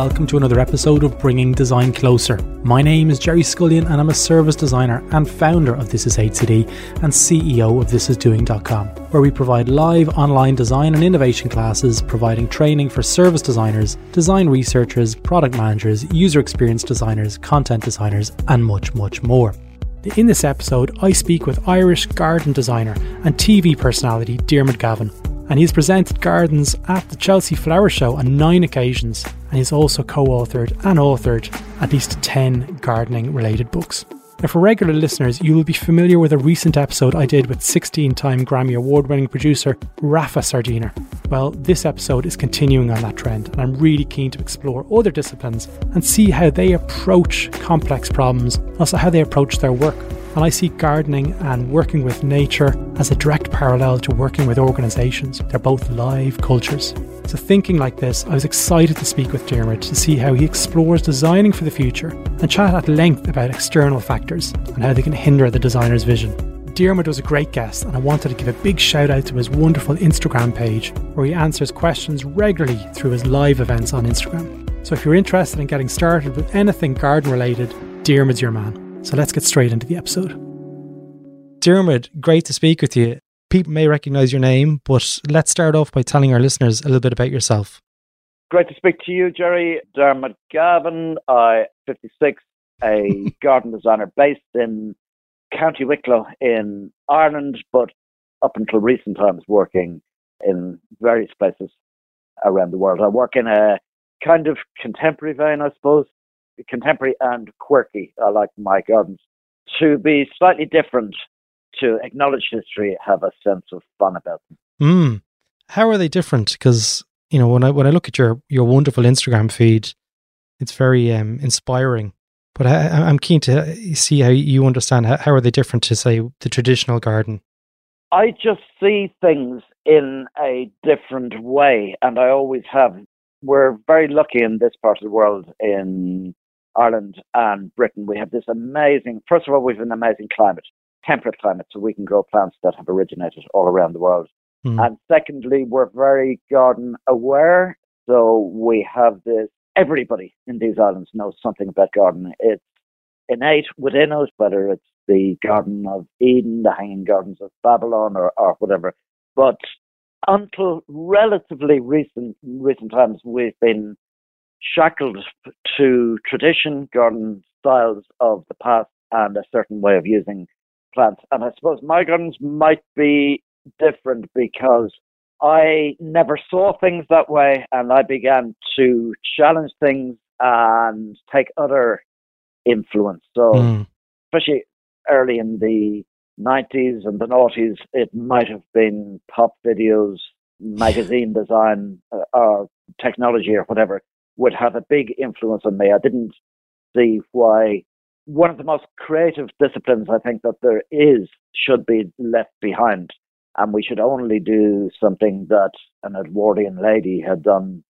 Welcome to another episode of Bringing Design Closer. My name is Gerry Scullion and I'm a service designer and founder of This Is HCD and CEO of ThisIsDoing.com, where we provide live online design and innovation classes, providing training for service designers, design researchers, product managers, user experience designers, content designers, and much, much more. In this episode, I speak with Irish garden designer and TV personality Diarmuid Gavin and he's presented gardens at the Chelsea Flower Show on nine occasions, and he's also co authored and authored at least 10 gardening related books. Now, for regular listeners, you will be familiar with a recent episode I did with 16 time Grammy Award winning producer Rafa Sardina. Well, this episode is continuing on that trend, and I'm really keen to explore other disciplines and see how they approach complex problems, also how they approach their work and I see gardening and working with nature as a direct parallel to working with organisations. They're both live cultures. So, thinking like this, I was excited to speak with Diarmuid to see how he explores designing for the future and chat at length about external factors and how they can hinder the designer's vision. Diarmuid was a great guest, and I wanted to give a big shout out to his wonderful Instagram page where he answers questions regularly through his live events on Instagram. So, if you're interested in getting started with anything garden related, Diarmuid's your man. So let's get straight into the episode. Diarmuid, great to speak with you. People may recognize your name, but let's start off by telling our listeners a little bit about yourself. Great to speak to you, Gerry. Diarmuid Gavin, I 56, a garden designer based in County Wicklow in Ireland, but up until recent times working in various places around the world. I work in a kind of contemporary vein, I suppose, contemporary and quirky. I like my gardens to be slightly different, to acknowledge history, have a sense of fun about them. Mm. How are they different? Because you know when I when I look at your your wonderful Instagram feed, it's very um, inspiring. But I, am keen to see how you understand how, how are they different to say the traditional garden. I just see things in a different way, and I always have. We're very lucky in this part of the world in Ireland and Britain, we have this amazing, first of all, we have an amazing climate, temperate climate, so we can grow plants that have originated all around the world. Mm. And secondly, we're very garden aware. So we have this, everybody in these islands knows something about gardening. It's innate within us, whether it's the Garden of Eden, the Hanging Gardens of Babylon, or, or whatever. But until relatively recent recent times, we've been shackled to tradition, garden styles of the past, and a certain way of using plants. And I suppose my gardens might be different because I never saw things that way, and I began to challenge things and take other influence. So, mm. especially early in the 90s and the noughties, it might have been pop videos, magazine design, uh, or technology, or whatever would have a big influence on me. I didn't see why one of the most creative disciplines I think that there is should be left behind. And we should only do something that an Edwardian lady had done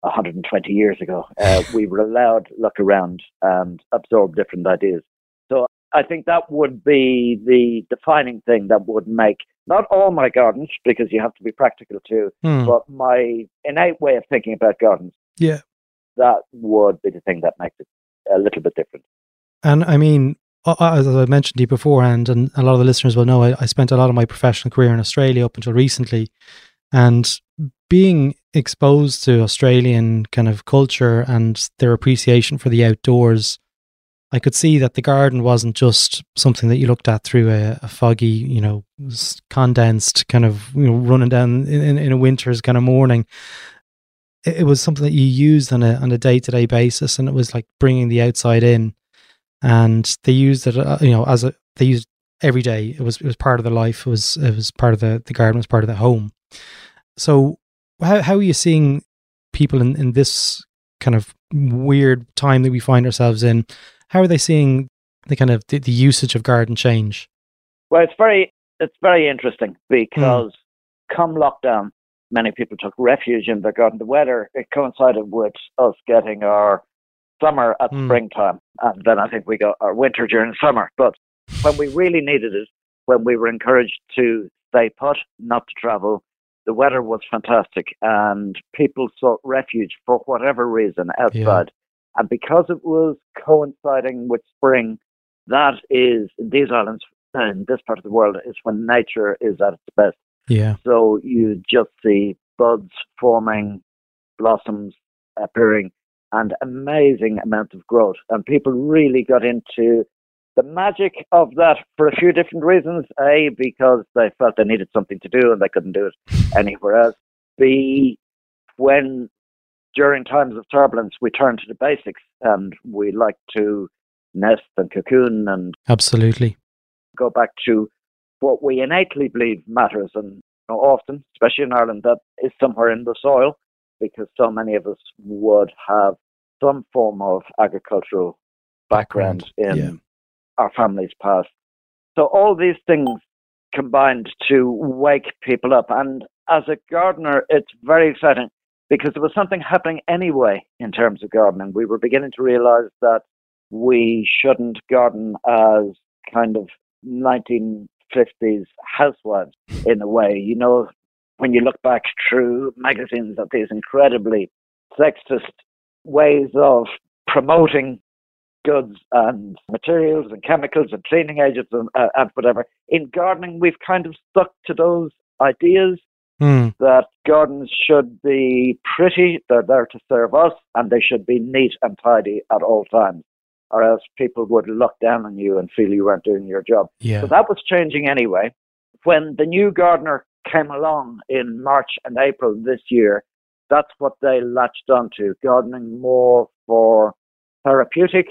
120 years ago. Uh, we were allowed look around and absorb different ideas. So I think that would be the defining thing that would make not all my gardens, because you have to be practical too, hmm. but my innate way of thinking about gardens. Yeah that would be the thing that makes it a little bit different. And I mean, as I mentioned to you beforehand, and a lot of the listeners will know, I, I spent a lot of my professional career in Australia up until recently. And being exposed to Australian kind of culture and their appreciation for the outdoors, I could see that the garden wasn't just something that you looked at through a, a foggy, you know, condensed kind of, you know, running down in, in a winter's kind of morning it, was something that you used on a on a day to day basis, and it was like bringing the outside in. And they used it, uh, you know, as a they used every day. It was it was part of their life. It was it was part of the the garden. Was part of the home. So how how are you seeing people in in this kind of weird time that we find ourselves in? How are they seeing the kind of the, the usage of garden change? Well, it's very it's very interesting hmm. because mm. come lockdown, many people took refuge in the garden. The weather, it coincided with us getting our summer at mm. springtime. And then I think we got our winter during summer. But when we really needed it, when we were encouraged to stay put, not to travel, the weather was fantastic and people sought refuge for whatever reason outside. Yeah. And because it was coinciding with spring, that is, in these islands, in this part of the world, is when nature is at its best. Yeah. So you just see buds forming, blossoms appearing, and amazing amount of growth. And people really got into the magic of that for a few different reasons. A, because they felt they needed something to do and they couldn't do it anywhere else. B, when during times of turbulence we turn to the basics and we like to nest and cocoon and absolutely go back to what we innately believe matters and you know, often, especially in Ireland, that is somewhere in the soil because so many of us would have some form of agricultural background, background. in yeah our families past. So all these things combined to wake people up. And as a gardener, it's very exciting because there was something happening anyway in terms of gardening. We were beginning to realize that we shouldn't garden as kind of 1950s housewives in a way. You know, when you look back through magazines at these incredibly sexist ways of promoting goods and materials and chemicals and cleaning agents and, uh, and whatever. In gardening, we've kind of stuck to those ideas mm. that gardens should be pretty, they're there to serve us, and they should be neat and tidy at all times, or else people would look down on you and feel you weren't doing your job. Yeah. So that was changing anyway. When the new gardener came along in March and April this year, that's what they latched onto, gardening more for therapeutic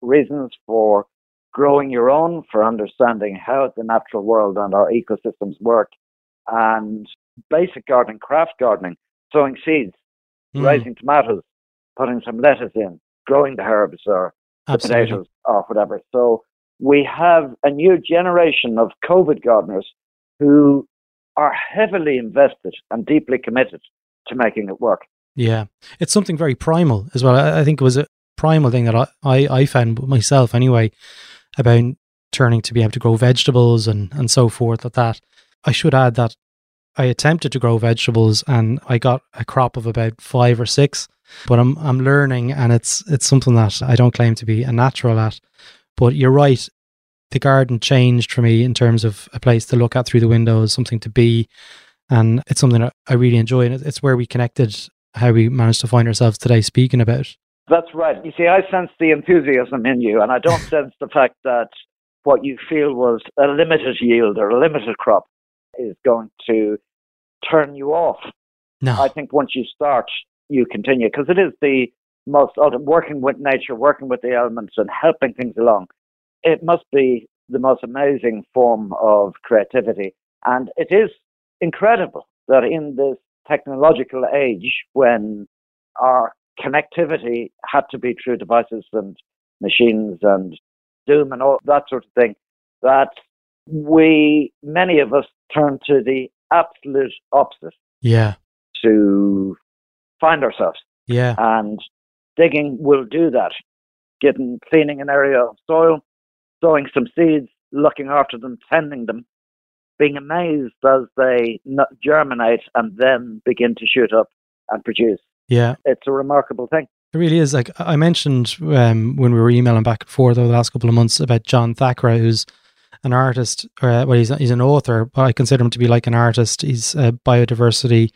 reasons for growing your own, for understanding how the natural world and our ecosystems work, and basic gardening, craft gardening, sowing seeds, mm. raising tomatoes, putting some lettuce in, growing the herbs or the potatoes or whatever. So we have a new generation of COVID gardeners who are heavily invested and deeply committed to making it work. Yeah, it's something very primal as well. I think it was a, primal thing that I, I, I found myself anyway about turning to be able to grow vegetables and, and so forth like that. I should add that I attempted to grow vegetables and I got a crop of about five or six, but I'm I'm learning and it's it's something that I don't claim to be a natural at. But you're right, the garden changed for me in terms of a place to look at through the windows, something to be, and it's something that I really enjoy. And it's where we connected how we managed to find ourselves today speaking about. That's right. You see, I sense the enthusiasm in you, and I don't sense the fact that what you feel was a limited yield or a limited crop is going to turn you off. No. I think once you start, you continue because it is the most working with nature, working with the elements, and helping things along. It must be the most amazing form of creativity, and it is incredible that in this technological age, when our connectivity had to be through devices and machines and Zoom and all that sort of thing, that we, many of us, turn to the absolute opposite. Yeah. To find ourselves. Yeah. And digging will do that. Getting, cleaning an area of soil, sowing some seeds, looking after them, tending them, being amazed as they germinate and then begin to shoot up and produce. Yeah. It's a remarkable thing. It really is. Like I mentioned um, when we were emailing back and forth over the last couple of months about John Thackara, who's an artist, uh, well, he's he's an author, but I consider him to be like an artist. He's a biodiversity,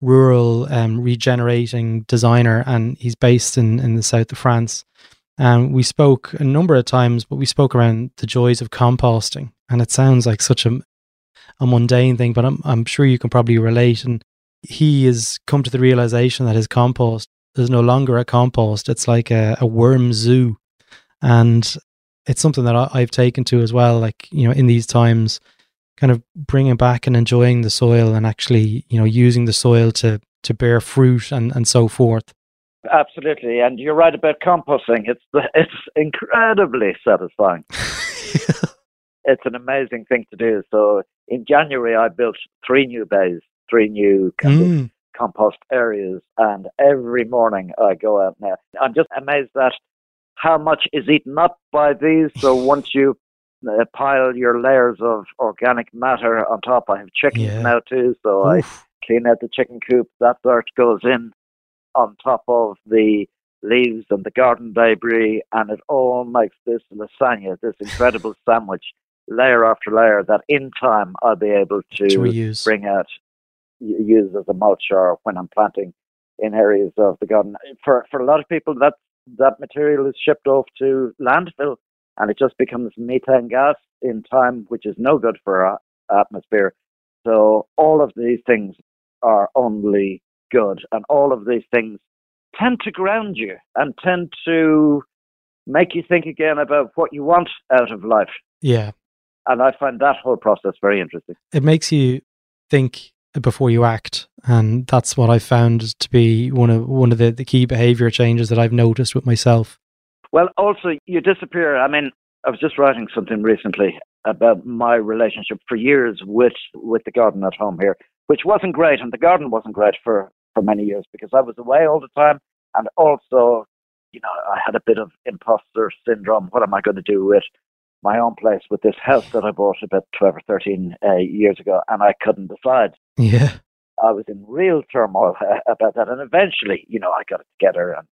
rural, um, regenerating designer, and he's based in in the south of France. And we spoke a number of times, but we spoke around the joys of composting, and it sounds like such a a mundane thing, but I'm I'm sure you can probably relate. And he has come to the realization that his compost is no longer a compost. It's like a, a worm zoo. And it's something that I, have taken to as well. Like, you know, in these times, kind of bringing back and enjoying the soil and actually, you know, using the soil to, to bear fruit and, and so forth. Absolutely. And you're right about composting. It's, it's incredibly satisfying. it's an amazing thing to do. So in January, I built three new bays three new mm. compost areas, and every morning I go out now. I'm just amazed at how much is eaten up by these. So once you uh, pile your layers of organic matter on top, I have chickens yeah. now too, so Oof. clean out the chicken coop. That dirt goes in on top of the leaves and the garden debris, and it all makes this lasagna, this incredible sandwich, layer after layer. That in time I'll be able to, To reuse. bring out, use as a mulch or when I'm planting in areas of the garden. For for a lot of people, that that material is shipped off to landfill, and it just becomes methane gas in time, which is no good for our atmosphere. So all of these things are only good, and all of these things tend to ground you and tend to make you think again about what you want out of life. Yeah. And I find that whole process very interesting. It makes you think before you act. And that's what I found to be one of one of the, the key behavior changes that I've noticed with myself. Well, also, you disappear. I mean, I was just writing something recently about my relationship for years with, with the garden at home here, which wasn't great. And the garden wasn't great for, for many years because I was away all the time. And also, you know, I had a bit of imposter syndrome. What am I going to do with my own place, with this house that I bought about 12 or 13 uh, years ago? And I couldn't decide. Yeah. I was in real turmoil uh, about that. And eventually, you know, I got it together and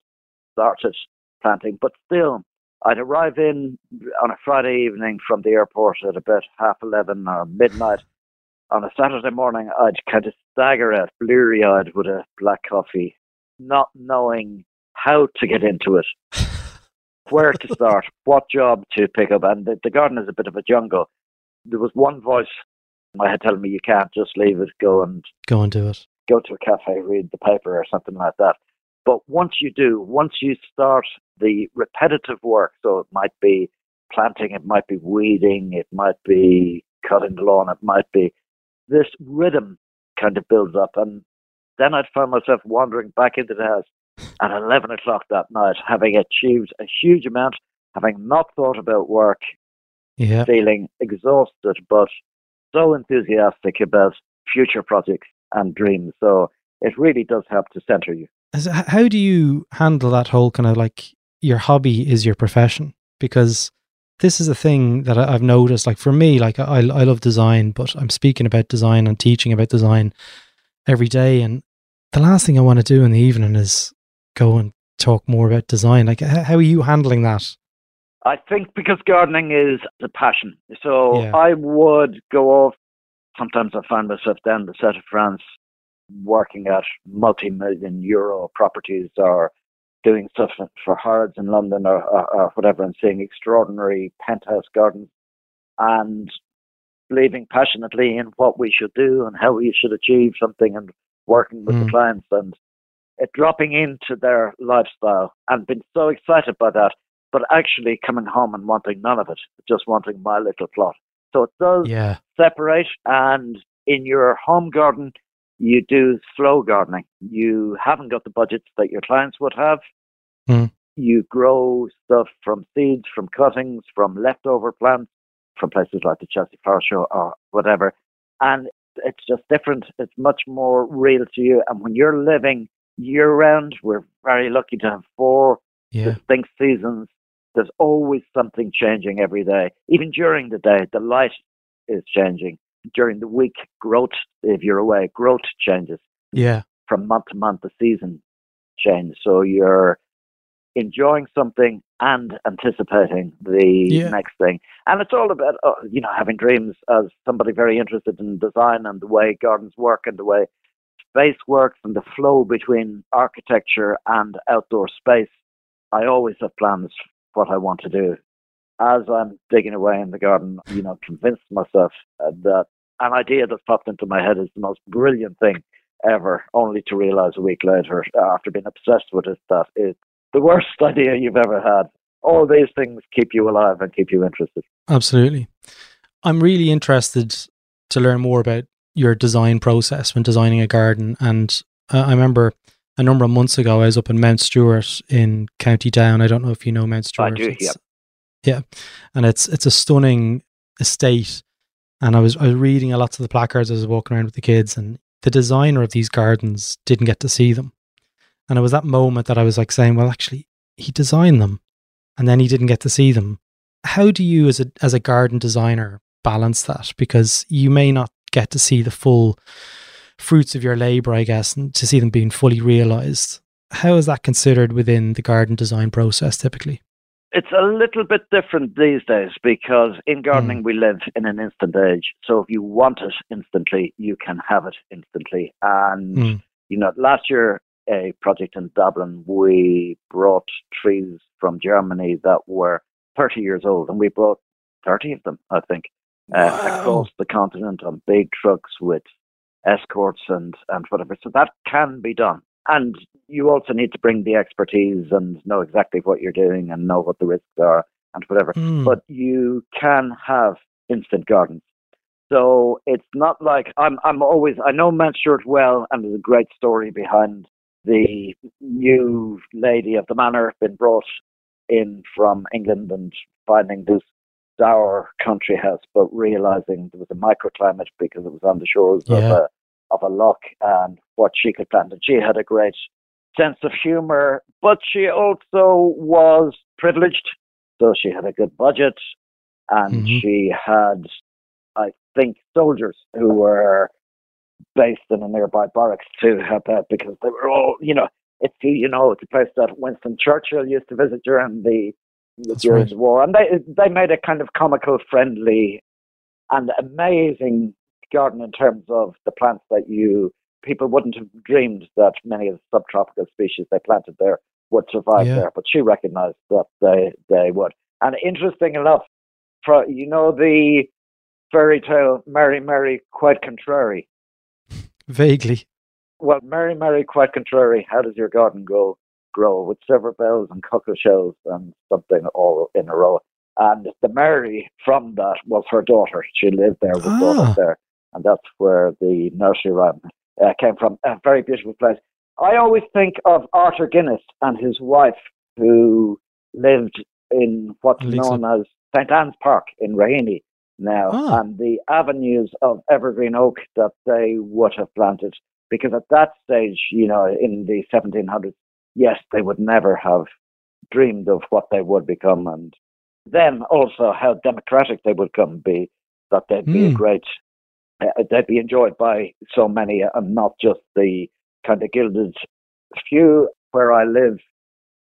started planting. But still, I'd arrive in on a Friday evening from the airport at about half 11 or midnight. On a Saturday morning, I'd kind of stagger out, bleary eyed with a black coffee, not knowing how to get into it, where to start, what job to pick up. And the, the garden is a bit of a jungle. There was one voice in my head telling me, you can't just leave it, go and Go and do it. go to a cafe, read the paper or something like that. But once you do, once you start the repetitive work, so it might be planting, it might be weeding, it might be cutting the lawn, it might be this rhythm kind of builds up. And then I'd find myself wandering back into the house at 11 o'clock that night, having achieved a huge amount, having not thought about work, Yeah. feeling exhausted, but so enthusiastic about future projects and dreams. So it really does help to center you. How do you handle that whole kind of like your hobby is your profession? Because this is a thing that I've noticed. Like for me, like I, I love design, but I'm speaking about design and teaching about design every day. And the last thing I want to do in the evening is go and talk more about design. Like, how are you handling that? I think because gardening is a passion. So Yeah. I would go off. Sometimes I find myself down the south of France working at multi million euro properties or doing stuff for Harrods in London or, or, or whatever and seeing extraordinary penthouse gardens and believing passionately in what we should do and how we should achieve something and working with Mm. the clients and dropping into their lifestyle and been so excited by that but actually coming home and wanting none of it, just wanting my little plot. So it does Yeah. separate, and in your home garden, you do slow gardening. You haven't got the budgets that your clients would have. Hmm. You grow stuff from seeds, from cuttings, from leftover plants, from places like the Chelsea Flower Show or whatever. And it's just different. It's much more real to you. And when you're living year round, we're very lucky to have four Yeah. distinct seasons. There's always something changing every day. Even during the day, the light is changing. During the week, growth, if you're away, growth changes. Yeah. From month to month, the season changes. So you're enjoying something and anticipating the Yeah. next thing. And it's all about, uh, you know, having dreams as somebody very interested in design and the way gardens work and the way space works and the flow between architecture and outdoor space. I always have plans for what I want to do. As I'm digging away in the garden, you know, convince myself uh, that an idea that's popped into my head is the most brilliant thing ever, only to realize a week later, after being obsessed with it, that it's the worst idea you've ever had. All these things keep you alive and keep you interested. Absolutely. I'm really interested to learn more about your design process when designing a garden. And uh, I remember a number of months ago, I was up in Mount Stewart in County Down. I don't know if you know Mount Stewart. I do, It's- yeah. Yeah, and it's it's a stunning estate. And I was I was reading a lot of the placards as I was walking around with the kids, and the designer of these gardens didn't get to see them. And it was that moment that I was like saying, well, actually, he designed them, and then he didn't get to see them. How do you, as a as a garden designer, balance that? Because you may not get to see the full fruits of your labor, I guess, and to see them being fully realized. How is that considered within the garden design process typically? It's a little bit different these days because in gardening mm. we live in an instant age. So if you want it instantly, you can have it instantly. And mm. you know, last year a project in Dublin, we brought trees from Germany that were 30 years old, and we brought 30 of them, I think, uh, wow. across the continent on big trucks with escorts and, and whatever. So that can be done. And you also need to bring the expertise and know exactly what you're doing and know what the risks are and whatever. Mm. But you can have instant gardens. So it's not like I'm I'm always I know Mount Stewart well and there's a great story behind the new lady of the manor been brought in from England and finding this dour country house, but realizing there was a microclimate because it was on the shores yeah. of a of a loch and what she could plant. And she had a great sense of humor, but she also was privileged. So she had a good budget and mm-hmm. she had, I think, soldiers who were based in a nearby barracks to help out because they were all, you know, it's you know it's a place that Winston Churchill used to visit during the, the during right. the war, and they they made a kind of comical, friendly, and amazing garden in terms of the plants that you people wouldn't have dreamed that many of the subtropical species they planted there would survive yeah. there, but she recognised that they they would. And interesting enough, for you know the fairy tale Mary Mary quite contrary. Vaguely. Well, Mary Mary quite contrary. How does your garden go grow with silver bells and cockle shells and something all in a row? And the Mary from that was her daughter. She lived there with ah. daughters there and that's where the nursery rhyme uh, came from. A very beautiful place. I always think of Arthur Guinness and his wife, who lived in what's known as St Anne's Park in Raheny now, oh. and the avenues of evergreen oak that they would have planted. Because at that stage, you know, in the 1700s, yes, they would never have dreamed of what they would become, and then also how democratic they would come be. That they'd be mm. a hmm. great uh, they'd be enjoyed by so many and not just the kind of gilded few where I live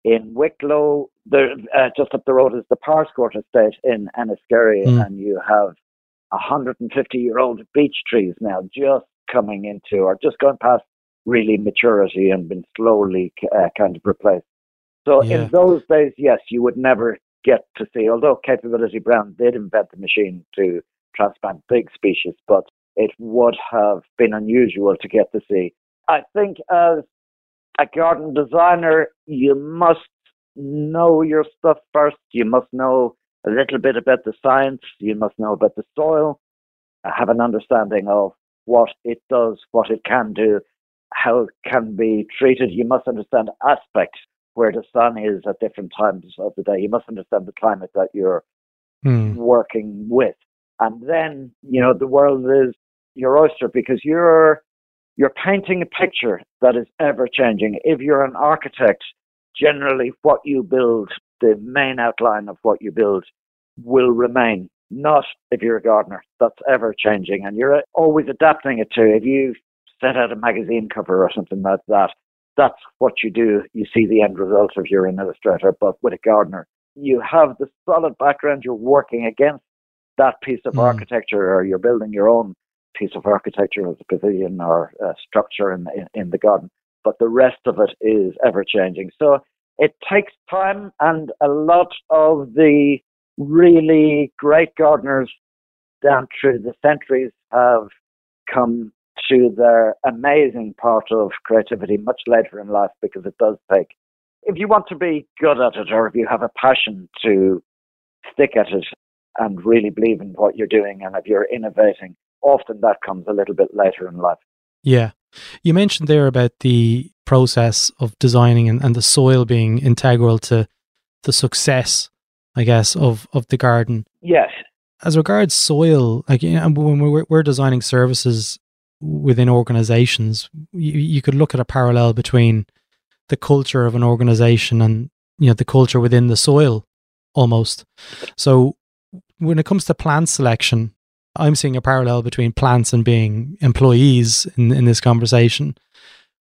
in Wicklow. There, uh, just up the road is the Powerscourt estate in Enniskerry, mm. and you have 150 year old beech trees now just coming into or just going past really maturity and been slowly uh, kind of replaced. So yeah. in those days, yes, you would never get to see, although Capability Brown did invent the machine to transplant big species, but it would have been unusual to get to see. I think as a garden designer, you must know your stuff first. You must know a little bit about the science. You must know about the soil, have an understanding of what it does, what it can do, how it can be treated. You must understand aspects where the sun is at different times of the day. You must understand the climate that you're hmm. working with. And then, you know, the world is your oyster because you're you're painting a picture that is ever changing. If you're an architect, generally what you build, the main outline of what you build will remain. Not if you're a gardener. That's ever changing and you're always adapting it to. If you set out a magazine cover or something like that, that's what you do. You see the end result if you're an illustrator, but with a gardener, you have the solid background. You're working against that piece of mm. architecture or you're building your own piece of architecture as a pavilion or a structure in, in, in the garden, but the rest of it is ever changing. So it takes time, and a lot of the really great gardeners down through the centuries have come to their amazing part of creativity much later in life because it does take. If you want to be good at it or if you have a passion to stick at it and really believe in what you're doing and if you're innovating, often that comes a little bit later in life. Yeah. You mentioned there about the process of designing and, and the soil being integral to the success, I guess, of, of the garden. Yes. As regards soil, like you know, when we're, we're designing services within organizations, you, you could look at a parallel between the culture of an organization and you know the culture within the soil almost. So when it comes to plant selection, I'm seeing a parallel between plants and being employees in, in this conversation.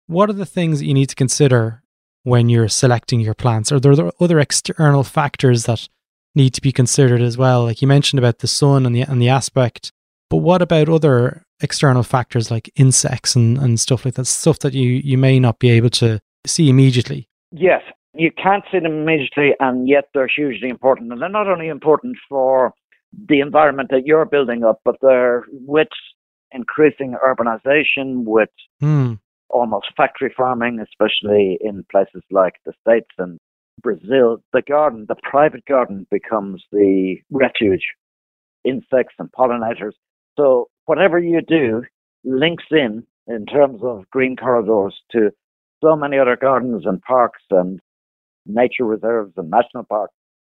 What are the things that you need to consider when you're selecting your plants? Are there other external factors that need to be considered as well? Like you mentioned about the sun and the and the aspect, but what about other external factors like insects and, and stuff like that? Stuff that you, you may not be able to see immediately. Yes, you can't see them immediately, and yet they're hugely important. And they're not only important for the environment that you're building up, but they're with increasing urbanization, with mm. almost factory farming, especially in places like the States and Brazil. The garden, the private garden, becomes the refuge, insects and pollinators. So whatever you do links in in terms of green corridors to so many other gardens and parks and nature reserves and national parks.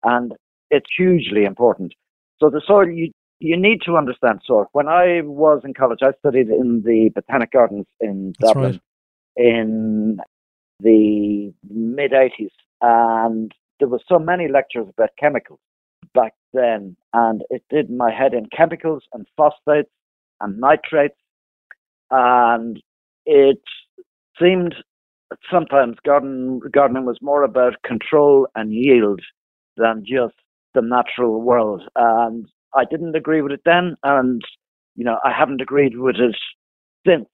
And it's hugely important. So the soil, you, you need to understand soil. When I was in college, I studied in the Botanic Gardens in That's Dublin right. in the mid 80s. And there were so many lectures about chemicals back then. And it did my head in chemicals and phosphates and nitrates. And it seemed sometimes garden, gardening was more about control and yield than just the natural world. And I didn't agree with it then, and you know I haven't agreed with it since.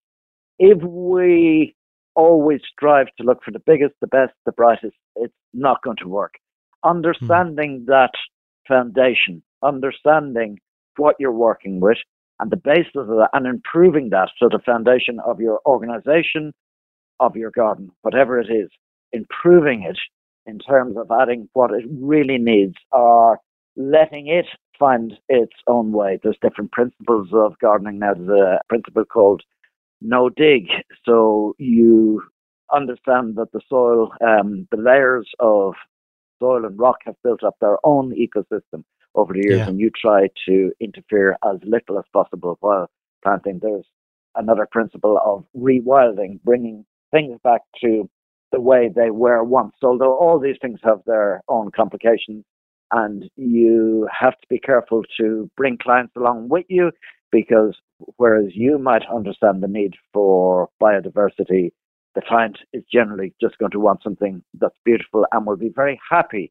If we always strive to look for the biggest, the best, the brightest, it's not going to work. Understanding hmm. that foundation, understanding what you're working with, and the basis of that, and improving that, so the foundation of your organization, of your garden, whatever it is, improving it in terms of adding what it really needs or letting it find its own way. There's different principles of gardening now. There's a principle called no dig. So you understand that the soil, um, the layers of soil and rock have built up their own ecosystem over the years, yeah. and you try to interfere as little as possible while planting. There's another principle of rewilding, bringing things back to the way they were once. Although all these things have their own complications, and you have to be careful to bring clients along with you because whereas you might understand the need for biodiversity, the client is generally just going to want something that's beautiful and will be very happy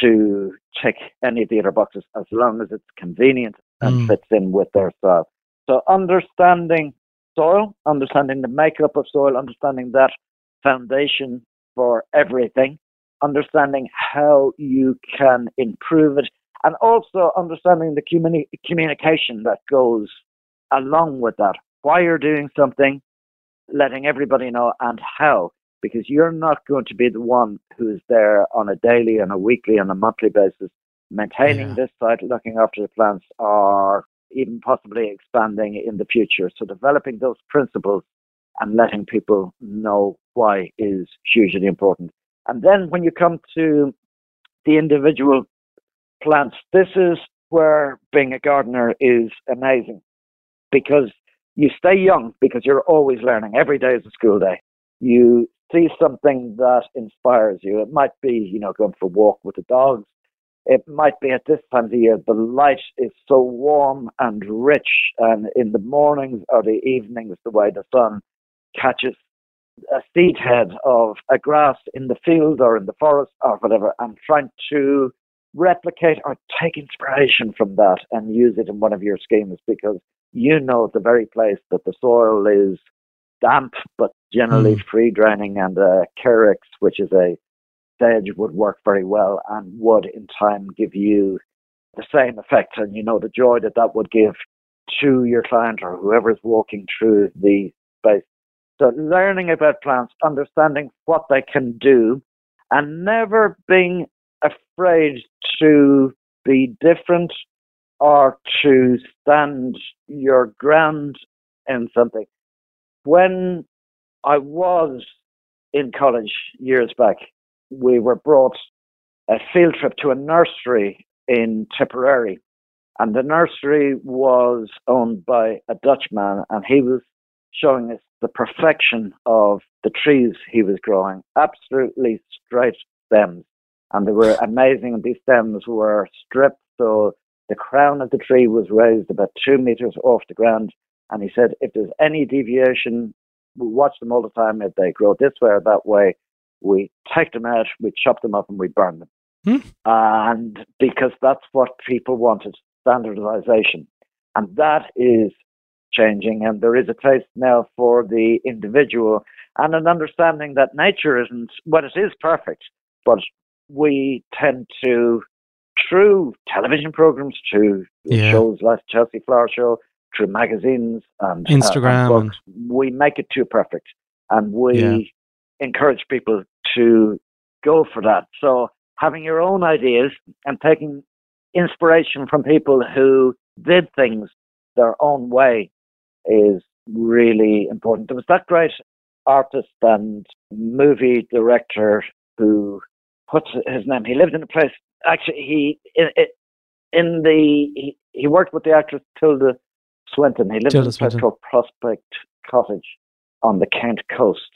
to tick any of the other boxes as long as it's convenient and mm. fits in with their style. So understanding soil, understanding the makeup of soil, understanding that foundation for everything, understanding how you can improve it, and also understanding the communi- communication that goes along with that. Why you're doing something, letting everybody know, and how. Because you're not going to be the one who's there on a daily, and a weekly, and a monthly basis, maintaining yeah. this site, looking after the plants, or even possibly expanding in the future. So developing those principles and letting people know why is hugely important. And then when you come to the individual plants, this is where being a gardener is amazing because you stay young because you're always learning. Every day is a school day. You see something that inspires you. It might be, you know, going for a walk with the dogs. It might be at this time of the year, the light is so warm and rich, and in the mornings or the evenings, the way the sun catches a seed head of a grass in the field or in the forest or whatever, and trying to replicate or take inspiration from that and use it in one of your schemes because you know the very place that the soil is damp but generally mm. free draining and a carex, which is a stage, would work very well and would in time give you the same effect. And you know the joy that that would give to your client or whoever's walking through the space so learning about plants, understanding what they can do, and never being afraid to be different or to stand your ground in something. When I was in college years back, we were brought a field trip to a nursery in Tipperary. And the nursery was owned by a Dutchman, and he was showing us the perfection of the trees he was growing, absolutely straight stems. And they were amazing. These stems were stripped, so The crown of the tree was raised about two meters off the ground. And he said, if there's any deviation, we watch them all the time. If they grow this way or that way, we take them out, we chop them up, and we burn them. Hmm. And because that's what people wanted standardization. And that is changing. And there is a place now for the individual and an understanding that nature isn't, well, it is perfect, but we tend to, through television programs, through Yeah. shows like Chelsea Flower Show, through magazines and uh, Instagram and books, we make it too perfect. And we Yeah. encourage people to go for that. So having your own ideas and taking inspiration from people who did things their own way is really important. There was that great artist and movie director who what's his name? He lived in a place. Actually, he in, in the he, he worked with the actress Tilda Swinton. He lived in called Prospect Cottage on the Kent coast.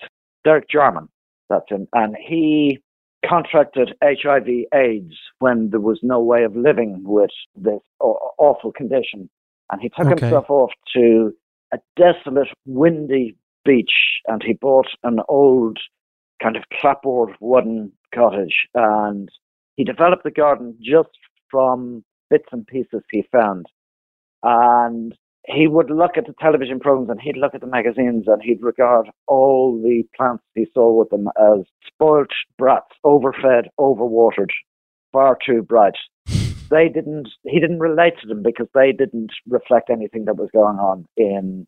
Derek Jarman, that's him, and he contracted HIV/AIDS when there was no way of living with this awful condition, and he took Okay. himself off to a desolate, windy beach, and he bought an old kind of clapboard wooden cottage, and he developed the garden just from bits and pieces he found, and he would look at the television programs and he'd look at the magazines and he'd regard all the plants he saw with them as spoilt brats, overfed, overwatered, far too bright. They didn't, he didn't relate to them because they didn't reflect anything that was going on in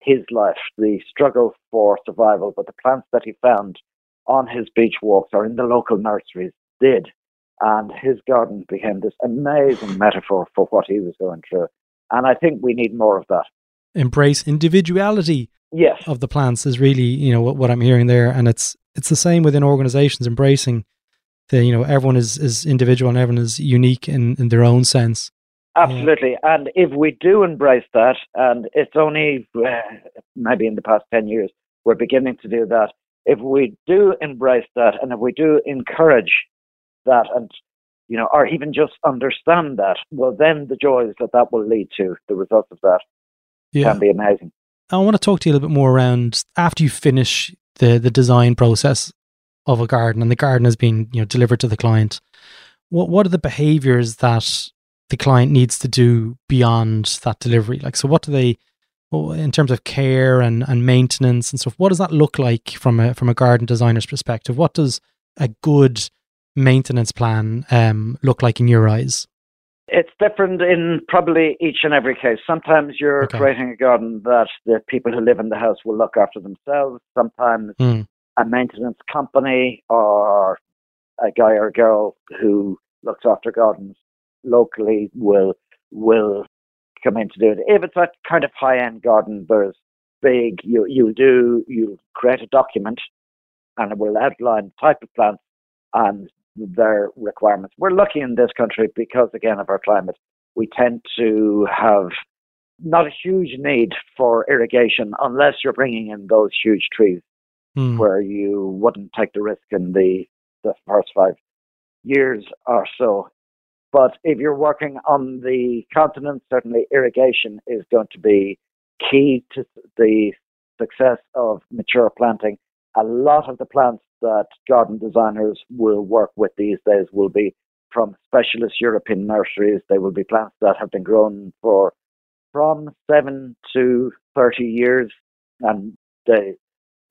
his life, the struggle for survival. But the plants that he found on his beach walks or in the local nurseries did. And his garden became this amazing metaphor for what he was going through. And I think we need more of that. Embrace individuality Yes. of the plants is really, you know, what, what I'm hearing there. And it's it's the same within organizations embracing the, you know, everyone is, is individual and everyone is unique in, in their own sense. Absolutely. And if we do embrace that, and it's only uh, maybe in the past 10 years, we're beginning to do that. If we do embrace that, and if we do encourage that, and you know, or even just understand that, well, then the joys that that will lead to, the results of that, Yeah. can be amazing. I want to talk to you a little bit more around after you finish the the design process of a garden and the garden has been you know delivered to the client. What what are the behaviors that the client needs to do beyond that delivery? Like, so what do they, in terms of care and and maintenance and stuff? What does that look like from a from a garden designer's perspective? What does a good maintenance plan um, look like in your eyes? It's different in probably each and every case. Sometimes you're Okay. creating a garden that the people who live in the house will look after themselves. Sometimes Mm. a maintenance company or a guy or girl who looks after gardens locally will will come in to do it. If it's a kind of high end garden, there's big you you do you create a document and it will outline the type of plants and their requirements. We're lucky in this country because again of our climate, we tend to have not a huge need for irrigation unless you're bringing in those huge trees Mm. where you wouldn't take the risk in the, the first five years or so. But if you're working on the continent, certainly irrigation is going to be key to the success of mature planting. A lot of the plants that garden designers will work with these days will be from specialist European nurseries. They will be plants that have been grown for from seven to 30 years and they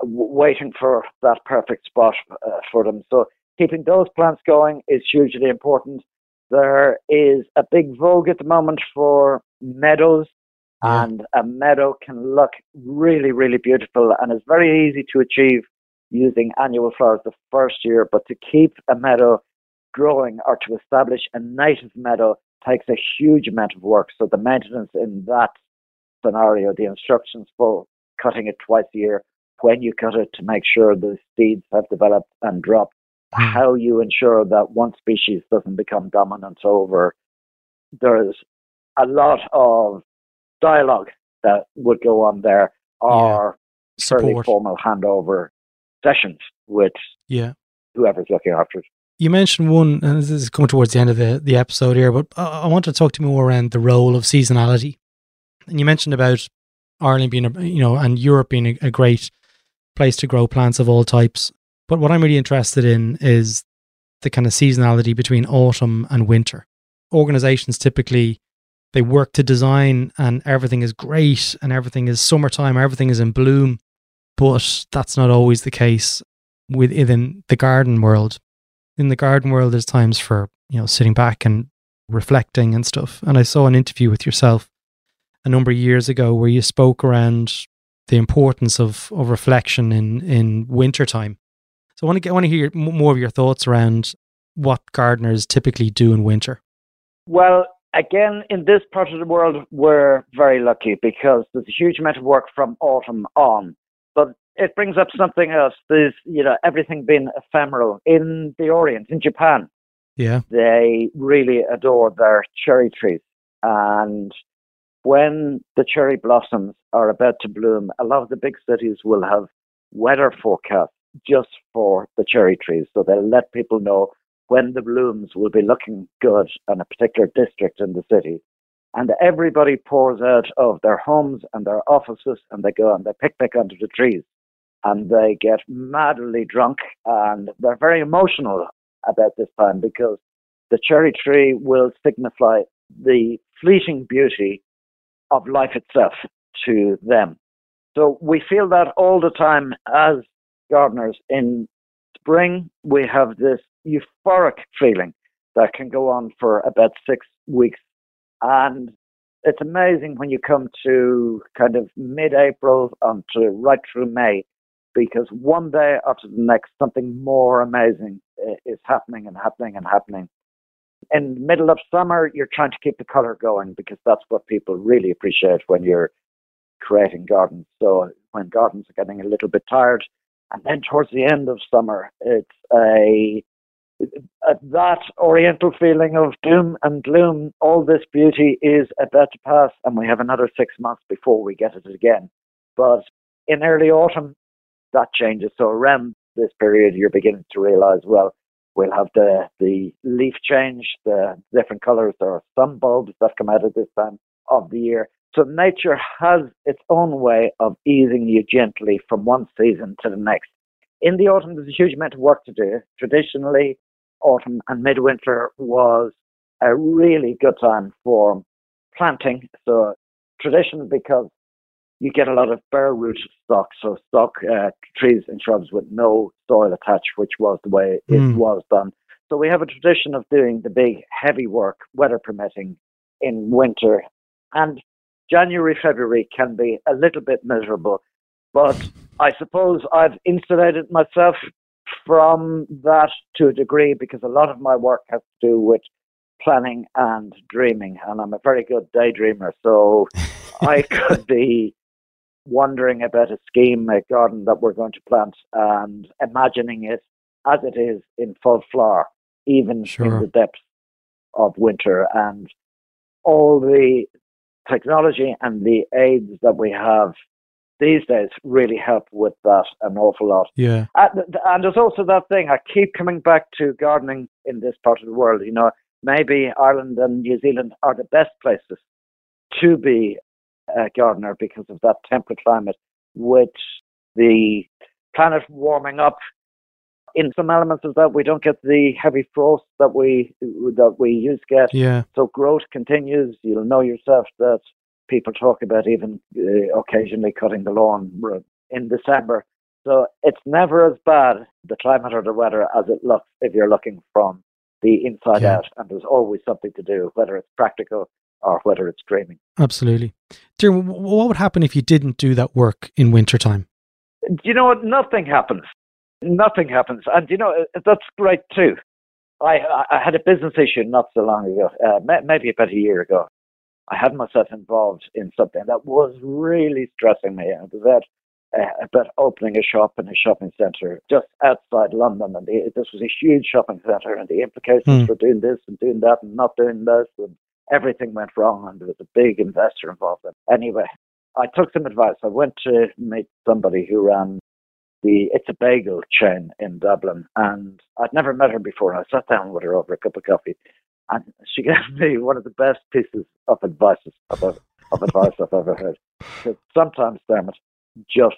waiting for that perfect spot uh, for them. So keeping those plants going is hugely important. There is a big vogue at the moment for meadows, and a meadow can look really, really beautiful, and it's very easy to achieve using annual flowers the first year. But to keep a meadow growing or to establish a native meadow takes a huge amount of work. So the maintenance in that scenario, the instructions for cutting it twice a year, when you cut it to make sure the seeds have developed and dropped, Hmm. how you ensure that one species doesn't become dominant over. There's a lot of dialogue that would go on there, or fairly formal handover sessions with Yeah. whoever's looking after it. You mentioned one, and this is coming towards the end of the, the episode here, but I, I want to talk to you more around the role of seasonality. And you mentioned about Ireland being, a, you know, and Europe being a, a great place to grow plants of all types. But what I'm really interested in is the kind of seasonality between autumn and winter. Organizations typically they work to design and everything is great and everything is summertime, everything is in bloom, but that's not always the case within the garden world in the garden world, there's times for, you know, sitting back and reflecting and stuff. And I saw an interview with yourself a number of years ago where you spoke around the importance of, of reflection in, in wintertime. So I want to get, I want to hear more of your thoughts around what gardeners typically do in winter. Well, again, in this part of the world, we're very lucky because there's a huge amount of work from autumn on. But it brings up something else. There's, you know, everything being ephemeral. In the Orient, in Japan, yeah, they really adore their cherry trees. And when the cherry blossoms are about to bloom, a lot of the big cities will have weather forecasts just for the cherry trees. So they'll let people know when the blooms will be looking good in a particular district in the city. And everybody pours out of their homes and their offices and they go and they picnic under the trees and they get madly drunk and they're very emotional about this time because the cherry tree will signify the fleeting beauty of life itself to them. So we feel that all the time as gardeners. In spring, we have this euphoric feeling that can go on for about six weeks. And it's amazing when you come to kind of mid April to right through May because one day after the next, something more amazing uh, is happening and happening and happening. In the middle of summer, you're trying to keep the color going because that's what people really appreciate when you're creating gardens. So when gardens are getting a little bit tired, and then towards the end of summer, it's a that oriental feeling of doom and gloom. All this beauty is about to pass, and we have another six months before we get it again. But in early autumn, that changes. So around this period, you're beginning to realize, well, we'll have the, the leaf change, the different colors. There are some bulbs that come out at this time of the year. So nature has its own way of easing you gently from one season to the next. In the autumn, there's a huge amount of work to do. Traditionally, autumn and midwinter was a really good time for planting. So tradition because you get a lot of bare root stock, so stock uh, trees and shrubs with no soil attached, which was the way it mm. was done. So we have a tradition of doing the big heavy work, weather permitting, in winter. And January, February can be a little bit miserable. But I suppose I've insulated myself from that to a degree because a lot of my work has to do with planning and dreaming. And I'm a very good daydreamer. So I could be wondering about a scheme, a garden that we're going to plant, and imagining it as it is in full flower, even sure. in the depths of winter. And all the technology and the aids that we have these days really help with that an awful lot. Yeah. And, and there's also that thing, I keep coming back to gardening in this part of the world. You know, maybe Ireland and New Zealand are the best places to be a gardener because of that temperate climate, which the planet warming up. In some elements of that, we don't get the heavy frost that we that we used to get. Yeah. So growth continues. You'll know yourself that people talk about even uh, occasionally cutting the lawn in December. So it's never as bad the climate or the weather as it looks if you're looking from the inside yeah. out, and there's always something to do, whether it's practical or whether it's dreaming. Absolutely. Diarmuid, what would happen if you didn't do that work in wintertime? Do you know what? Nothing happens. Nothing happens. And you know, that's great too. I, I had a business issue not so long ago, uh, maybe about a year ago. I had myself involved in something that was really stressing me. Was about, uh, about opening a shop in a shopping centre just outside London. And the, this was a huge shopping centre, and the implications mm. for doing this and doing that and not doing this and everything went wrong and there was a big investor involved. Anyway, I took some advice. I went to meet somebody who ran the It's a Bagel chain in Dublin, and I'd never met her before. I sat down with her over a cup of coffee, and she gave me one of the best pieces of advice of, of advice I've ever heard. Sometimes, Diarmuid, just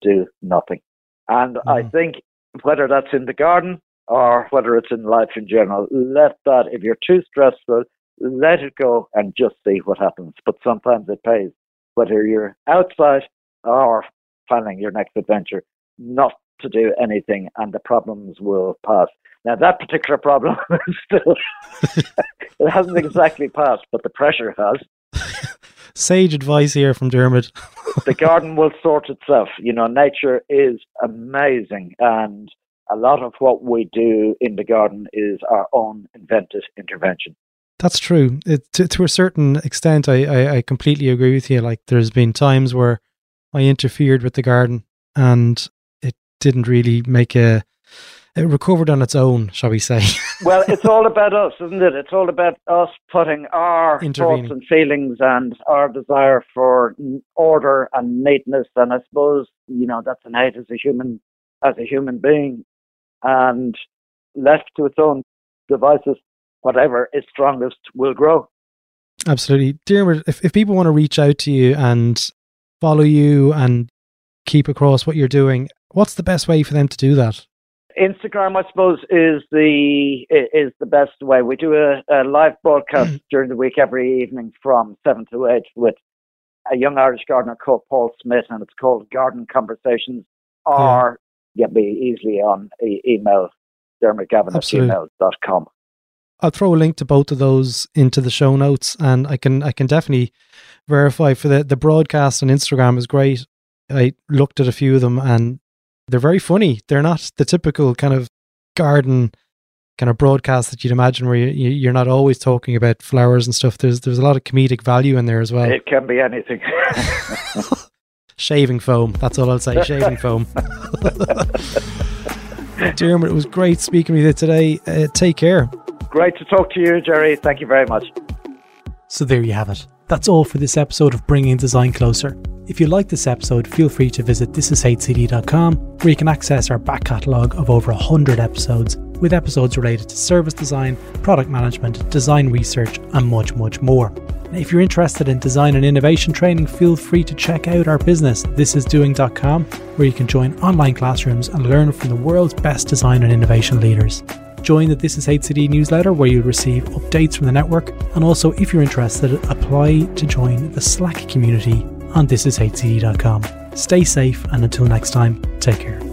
do nothing. And mm. I think whether that's in the garden or whether it's in life in general, let that, if you're too stressful, let it go and just see what happens. But sometimes it pays, whether you're outside or planning your next adventure, not to do anything and the problems will pass. Now, that particular problem is still, it hasn't exactly passed, but the pressure has. Sage advice here from Diarmuid. the garden will sort itself. You know, nature is amazing, and a lot of what we do in the garden is our own invented intervention. That's true. It, to, to a certain extent, I, I, I completely agree with you. Like, there's been times where I interfered with the garden and it didn't really make a it recovered on its own, shall we say? well, it's all about us, isn't it? It's all about us putting our thoughts and feelings and our desire for order and neatness. And I suppose you know that's innate as a human, as a human being, and left to its own devices, whatever is strongest will grow. Absolutely, Diarmuid. If if people want to reach out to you and follow you and keep across what you're doing, what's the best way for them to do that? Instagram, I suppose, is the is the best way. We do a, a live broadcast mm. during the week every evening from seven to eight with a young Irish gardener called Paul Smith, and it's called Garden Conversations. Or yeah. get me easily on e- email diarmuidgavin at gmail.com. I'll throw a link to both of those into the show notes, and I can I can definitely verify for the the broadcast on Instagram is great. I looked at a few of them, and they're very funny. They're not the typical kind of garden kind of broadcast that you'd imagine where you, you're not always talking about flowers and stuff. There's there's a lot of comedic value in there as well. It can be anything. shaving foam. That's all I'll say. Shaving foam. Diarmuid, it was great speaking with you today. Uh, take care. Great to talk to you, Gerry. Thank you very much. So there you have it. That's all for this episode of Bringing Design Closer. If you like this episode, feel free to visit thisishcd.com where you can access our back catalogue of over 100 episodes with episodes related to service design, product management, design research, and much, much more. If you're interested in design and innovation training, feel free to check out our business, thisisdoing.com, where you can join online classrooms and learn from the world's best design and innovation leaders. Join the This Is HCD newsletter where you'll receive updates from the network, and also, if you're interested, apply to join the Slack community on thisishcd.com. Stay safe, and until next time, take care.